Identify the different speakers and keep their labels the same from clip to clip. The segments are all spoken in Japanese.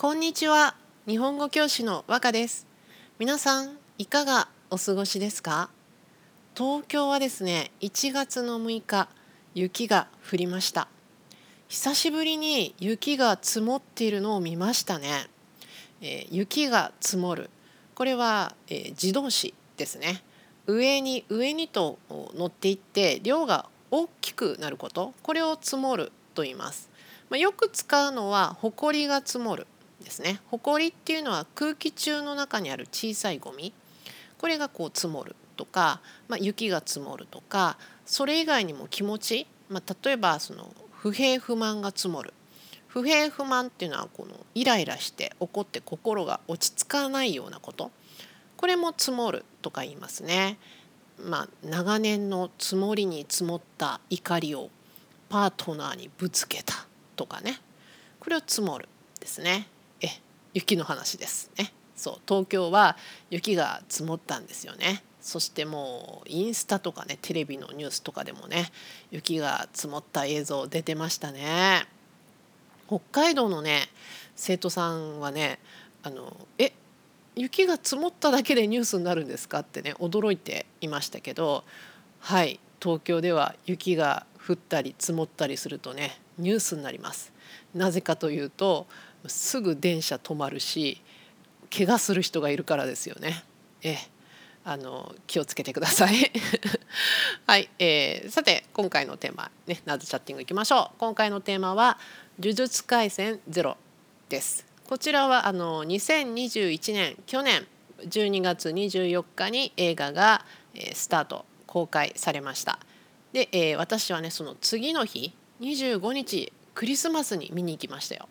Speaker 1: こんにちは。日本語教師の和歌です。皆さんいかがお過ごしですか？東京はですね1月の6日雪が降りました。久しぶりに雪が積もっているのを見ましたね、えー、雪が積もる。これは、えー、自動詞ですね。上に上にと乗っていって量が大きくなること。これを積もると言います、まあ、よく使うのは埃が積もる。ですね。埃っていうのは空気中の中にある小さいゴミ。これがこう積もるとか、まあ、雪が積もるとかそれ以外にも気持ち、まあ、例えばその不平不満が積もる。不平不満っていうのはこのイライラして怒って心が落ち着かないようなこと。これも積もるとか言いますね。まあ、長年の積もりに積もった怒りをパートナーにぶつけたとかね。これを積もるですね。雪の話ですね。そう東京は雪が積もったんですよね。そしてもうインスタとかねテレビのニュースとかでもね雪が積もった映像出てましたね。北海道のね生徒さんはねあのえ雪が積もっただけでニュースになるんですか？ってね驚いていましたけどはい東京では雪が降ったり積もったりするとねニュースになります。なぜかというとすぐ電車止まるし怪我する人がいるからですよね。えあの気をつけてください。はい、えー、さて今回のテーマねナーズチャッティングいきましょう。今回のテーマは呪術廻戦ゼロです。こちらはあの2021年去年12月24日に映画が、えー、スタート公開されました。で、えー、私はねその次の日25日クリスマスに見に行きましたよ。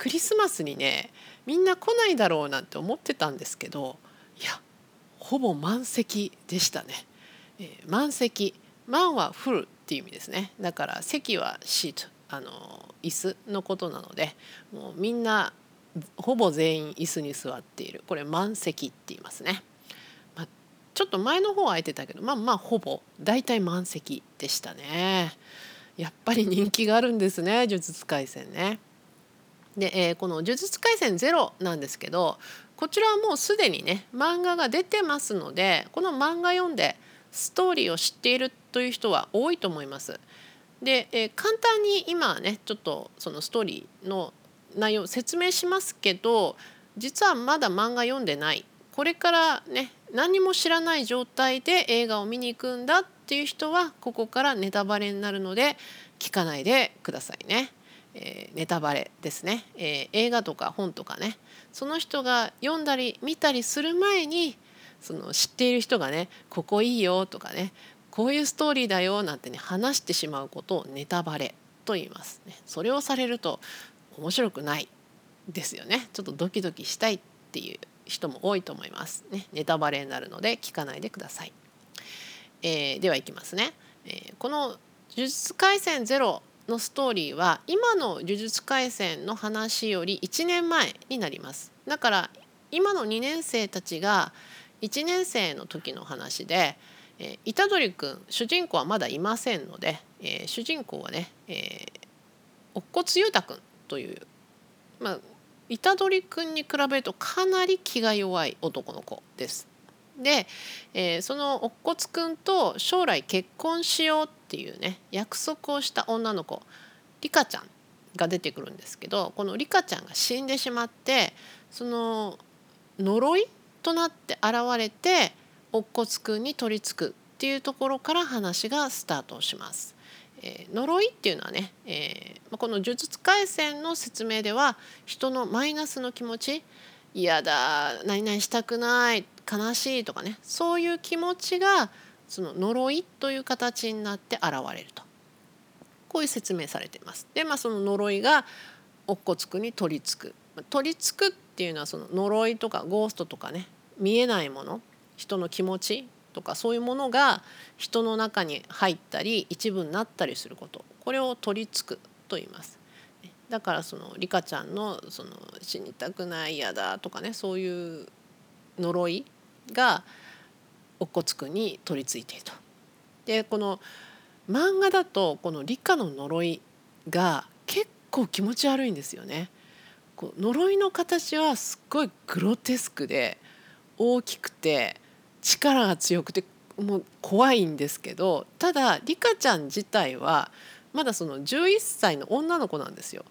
Speaker 1: クリスマスにねみんな来ないだろうなんて思ってたんですけどいやほぼ満席でしたね、えー、満席。満はフルっていう意味ですね。だから席はシート。あの椅子のことなのでもうみんなほぼ全員椅子に座っている。これ満席って言いますね、まあ、ちょっと前の方は空いてたけどまあまあほぼ大体満席でしたね。やっぱり人気があるんですね呪術廻戦ね。で、えー、この「呪術廻戦ゼロなんですけどこちらはもうすでにね漫画が出てますのでこの漫画読んでストーリーを知っているという人は多いと思います。で、えー、簡単に今はねちょっとそのストーリーの内容説明しますけど実はまだ漫画読んでないこれからね何も知らない状態で映画を見に行くんだっていう人はここからネタバレになるので聞かないでくださいね。えー、ネタバレですね、えー、映画とか本とかね。その人が読んだり見たりする前にその知っている人がね「ここいいよ」とかね「こういうストーリーだよ」なんてね話してしまうことをネタバレと言います、ね。それをされると面白くないですよね。ちょっとドキドキしたいっていう人も多いと思いますね。ネタバレになるので聞かないでください、えー、ではいきますね、えー、この「呪術廻戦ゼロのストーリーは今の「呪術廻戦」の話より1年前になりますだから今の2年生たちが1年生の時の話で、えー、虎杖君主人公はまだいませんので、えー、主人公はね、えー、乙骨裕太君というまあ虎杖君に比べるとかなり気が弱い男の子です。で、えー、その乙骨君と将来結婚しようっていうね約束をした女の子リカちゃんが出てくるんですけどこのリカちゃんが死んでしまってその呪いとなって現れて乙骨君に取り付くっていうところから話がスタートします。えー、呪いっていうのはね、えー、この呪術廻戦の説明では人のマイナスの気持ち嫌だ何々したくない悲しいとかねそういう気持ちがその呪いという形になって現れるとこういう説明されています。でまあその呪いが乙骨くに取り付く取り付くっていうのはその呪いとかゴーストとかね見えないもの人の気持ちとかそういうものが人の中に入ったり一部になったりすることこれを取り付くと言います。だからそのリカちゃんのその死にたくない嫌だとかねそういう呪いが乙骨くんに取り付いていると。でこの漫画だとこの理科の呪いが結構気持ち悪いんですよね。こう呪いの形はすっごいグロテスクで大きくて力が強くてもう怖いんですけどただリカちゃん自体はまだその11歳の女の子なんですよ。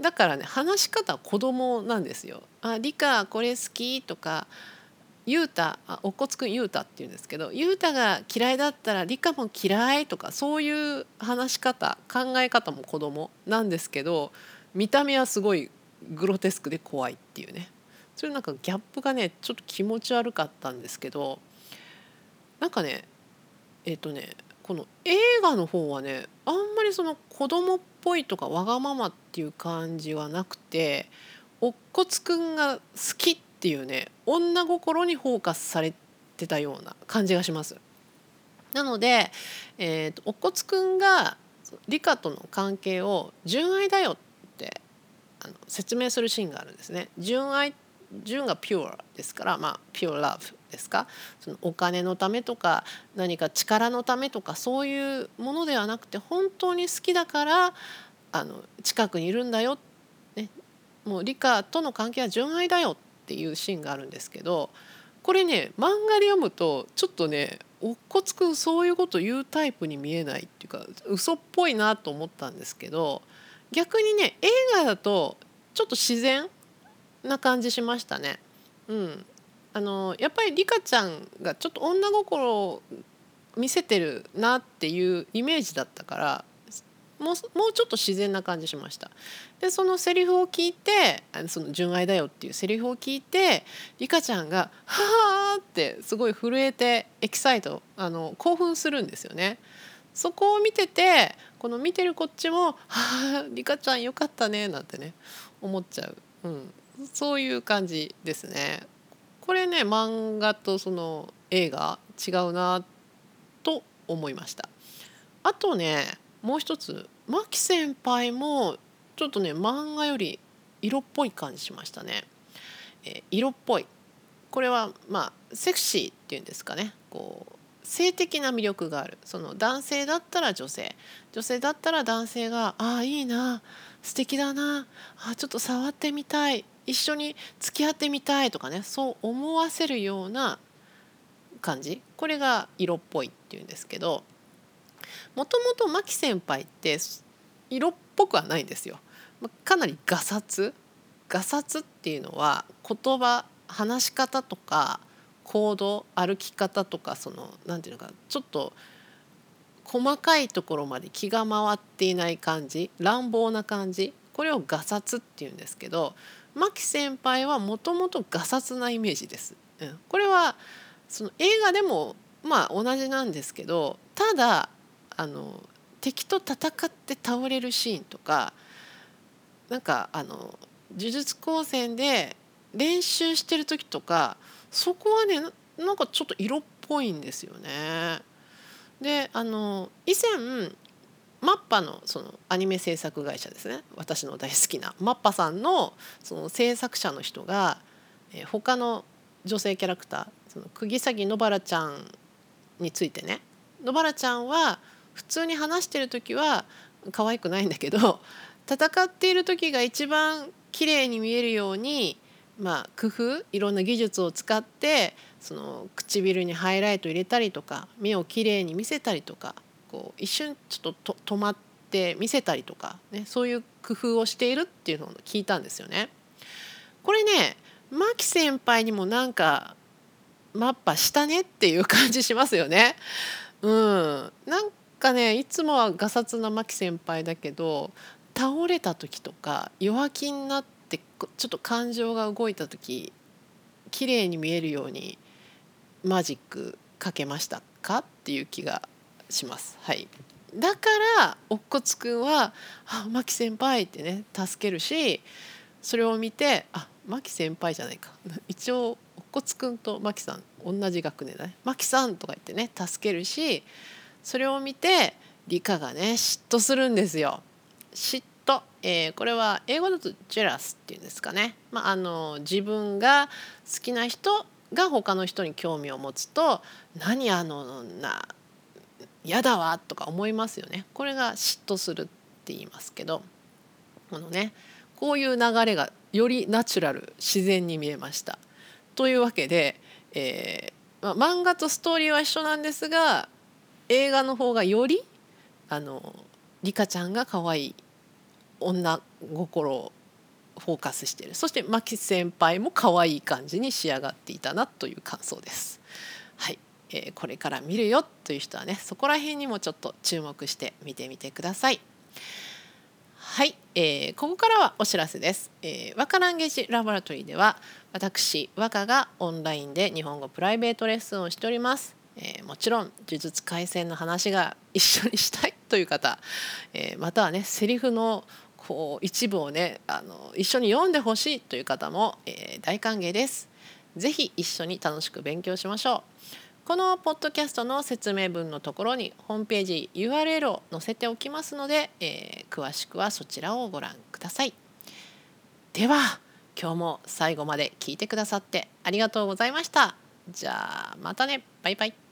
Speaker 1: だからね話し方は子供なんですよ。あリカこれ好きとかゆうたおっこつくんゆうたっていうんですけどゆうたが嫌いだったらリカも嫌いとかそういう話し方考え方も子供なんですけど見た目はすごいグロテスクで怖いっていうね。そういうなんかギャップがねちょっと気持ち悪かったんですけどなんかねえっ、ー、とねこの映画の方はねあんまりその子供っぽいとかわがままっていう感じはなくておっこつくんが好きってていうね女心にフォーカスされてたような感じがします。なので、えーと、おっこつくんがリカとの関係を純愛だよってあの説明するシーンがあるんですね。純愛純がピュアですからまあピュアラブですか？そのお金のためとか何か力のためとかそういうものではなくて本当に好きだからあの近くにいるんだよ、ね、もうリカとの関係は純愛だよっていうシーンがあるんですけどこれね漫画で読むとちょっとねおっこつくんそういうこと言うタイプに見えないっていうか嘘っぽいなと思ったんですけど逆にね映画だとちょっと自然な感じしましたね。うん、あのやっぱりリカちゃんがちょっと女心を見せてるなっていうイメージだったからもうもうちょっと自然な感じしましたでそのセリフを聞いて「あのその純愛だよ」っていうセリフを聞いてリカちゃんが「はあ」ってすごい震えてエキサイトあの興奮するんですよね。そこを見ててこの見てるこっちも「はあリカちゃんよかったね」なんてね思っちゃう、うん、そういう感じですね。これね漫画とその映画違うなと思いました。あとねもう一つ牧先輩もちょっとね漫画より色っぽい感じしましたね。え、色っぽい。これはまあセクシーっていうんですかね。こう性的な魅力がある。その男性だったら女性。女性だったら男性が「ああいいな。素敵だな。あちょっと触ってみたい。一緒に付き合ってみたい。とかね。そう思わせるような感じ。これが色っぽいっていうんですけど。もともと牧先輩って色っぽくはないんですよ。かなりガサツガサツっていうのは言葉話し方とか行動歩き方とかその何て言うのかちょっと細かいところまで気が回っていない感じ乱暴な感じこれをガサツっていうんですけど牧先輩はもともとガサツなイメージです。うん、これはその映画でもまあ同じなんですけどただあの敵と戦って倒れるシーンとかなんかあの呪術高専で練習してる時とかそこはねなんかちょっと色っぽいんですよね。であの以前マッパのそのアニメ制作会社ですね私の大好きなマッパさんのその制作者の人が、えー、他の女性キャラクターその釘崎野原ちゃんについてね野原ちゃんは普通に話してる時は可愛くないんだけど 戦っている時が一番綺麗に見えるようにまあ工夫いろんな技術を使ってその唇にハイライト入れたりとか目をきれいに見せたりとかこう一瞬ちょっと止まって見せたりとか、ね、そういう工夫をしているっていうのを聞いたんですよね。これね牧先輩にもなんかマッパしたねっていう感じしますよね。うん、なんかねいつもはガサツな牧先輩だけど倒れた時とか弱気になってちょっと感情が動いた時綺麗に見えるようにマジックかけましたかっていう気がします。はい、だからおっこつくんは「あ牧先輩」ってね助けるしそれを見て「あ牧先輩じゃないか」一応おっこつくんと牧さん同じ学年だね「牧さん」とか言ってね助けるしそれを見て理科がね嫉妬するんですよ。嫉妬、えー、これは英語だとジェラスっていうんですかね、まあ、あの自分が好きな人が他の人に興味を持つと「何あのな嫌だわとか思いますよねこれが嫉妬するって言いますけどこのねこういう流れがよりナチュラル自然に見えました。というわけで、えーまあ、漫画とストーリーは一緒なんですが映画の方がよりあのリカちゃんが可愛い女心をフォーカスしているそしてマキ先輩も可愛い感じに仕上がっていたなという感想です。はい、えー、これから見るよという人はねそこら辺にもちょっと注目して見てみてください。はい、えー、ここからはお知らせです。えー、若ランゲージラボラトリーでは私和歌がオンラインで日本語プライベートレッスンをしております。えー、もちろん呪術廻戦の話が一緒にしたいという方、えー、またはねセリフのこう一部をねあの一緒に読んでほしいという方も、えー、大歓迎です。ぜひ一緒に楽しく勉強しましょう。このポッドキャストの説明文のところにホームページ URL を載せておきますので、えー、詳しくはそちらをご覧ください。では今日も最後まで聞いてくださってありがとうございました。じゃあまたねバイバイ。